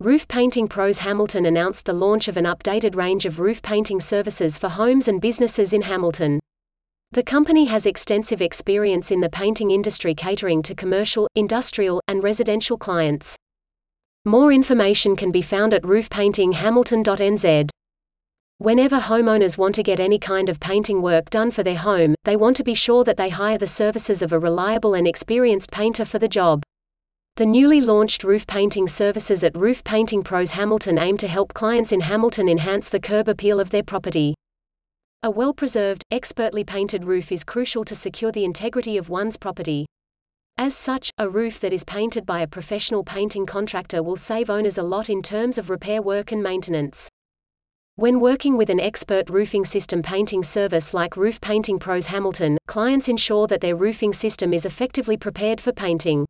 Roof Painting Pros Hamilton announced the launch of an updated range of roof painting services for homes and businesses in Hamilton. The company has extensive experience in the painting industry catering to commercial, industrial, and residential clients. More information can be found at roofpaintinghamilton.nz. Whenever homeowners want to get any kind of painting work done for their home, they want to be sure that they hire the services of a reliable and experienced painter for the job. The newly launched roof painting services at Roof Painting Pros Hamilton aim to help clients in Hamilton enhance the curb appeal of their property. A well preserved, expertly painted roof is crucial to secure the integrity of one's property. As such, a roof that is painted by a professional painting contractor will save owners a lot in terms of repair work and maintenance. When working with an expert roofing system painting service like Roof Painting Pros Hamilton, clients ensure that their roofing system is effectively prepared for painting.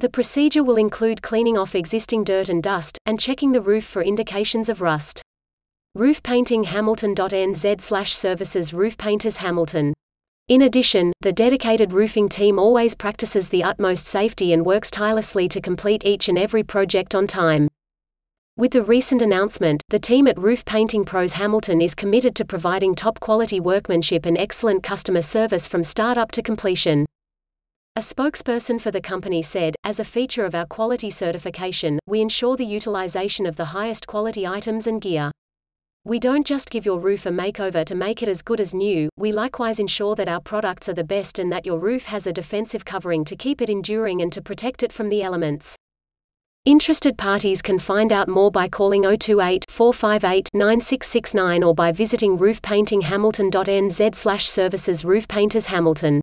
The procedure will include cleaning off existing dirt and dust, and checking the roof for indications of rust. roofpaintinghamilton.nz slash services Roof Painters Hamilton. In addition, the dedicated roofing team always practices the utmost safety and works tirelessly to complete each and every project on time. With the recent announcement, the team at Roof Painting Pros Hamilton is committed to providing top quality workmanship and excellent customer service from start up to completion. A spokesperson for the company said, as a feature of our quality certification, we ensure the utilization of the highest quality items and gear. We don't just give your roof a makeover to make it as good as new, we likewise ensure that our products are the best and that your roof has a defensive covering to keep it enduring and to protect it from the elements. Interested parties can find out more by calling 028 458 9669 or by visiting roofpaintinghamilton.nz slash services Roof Painters Hamilton.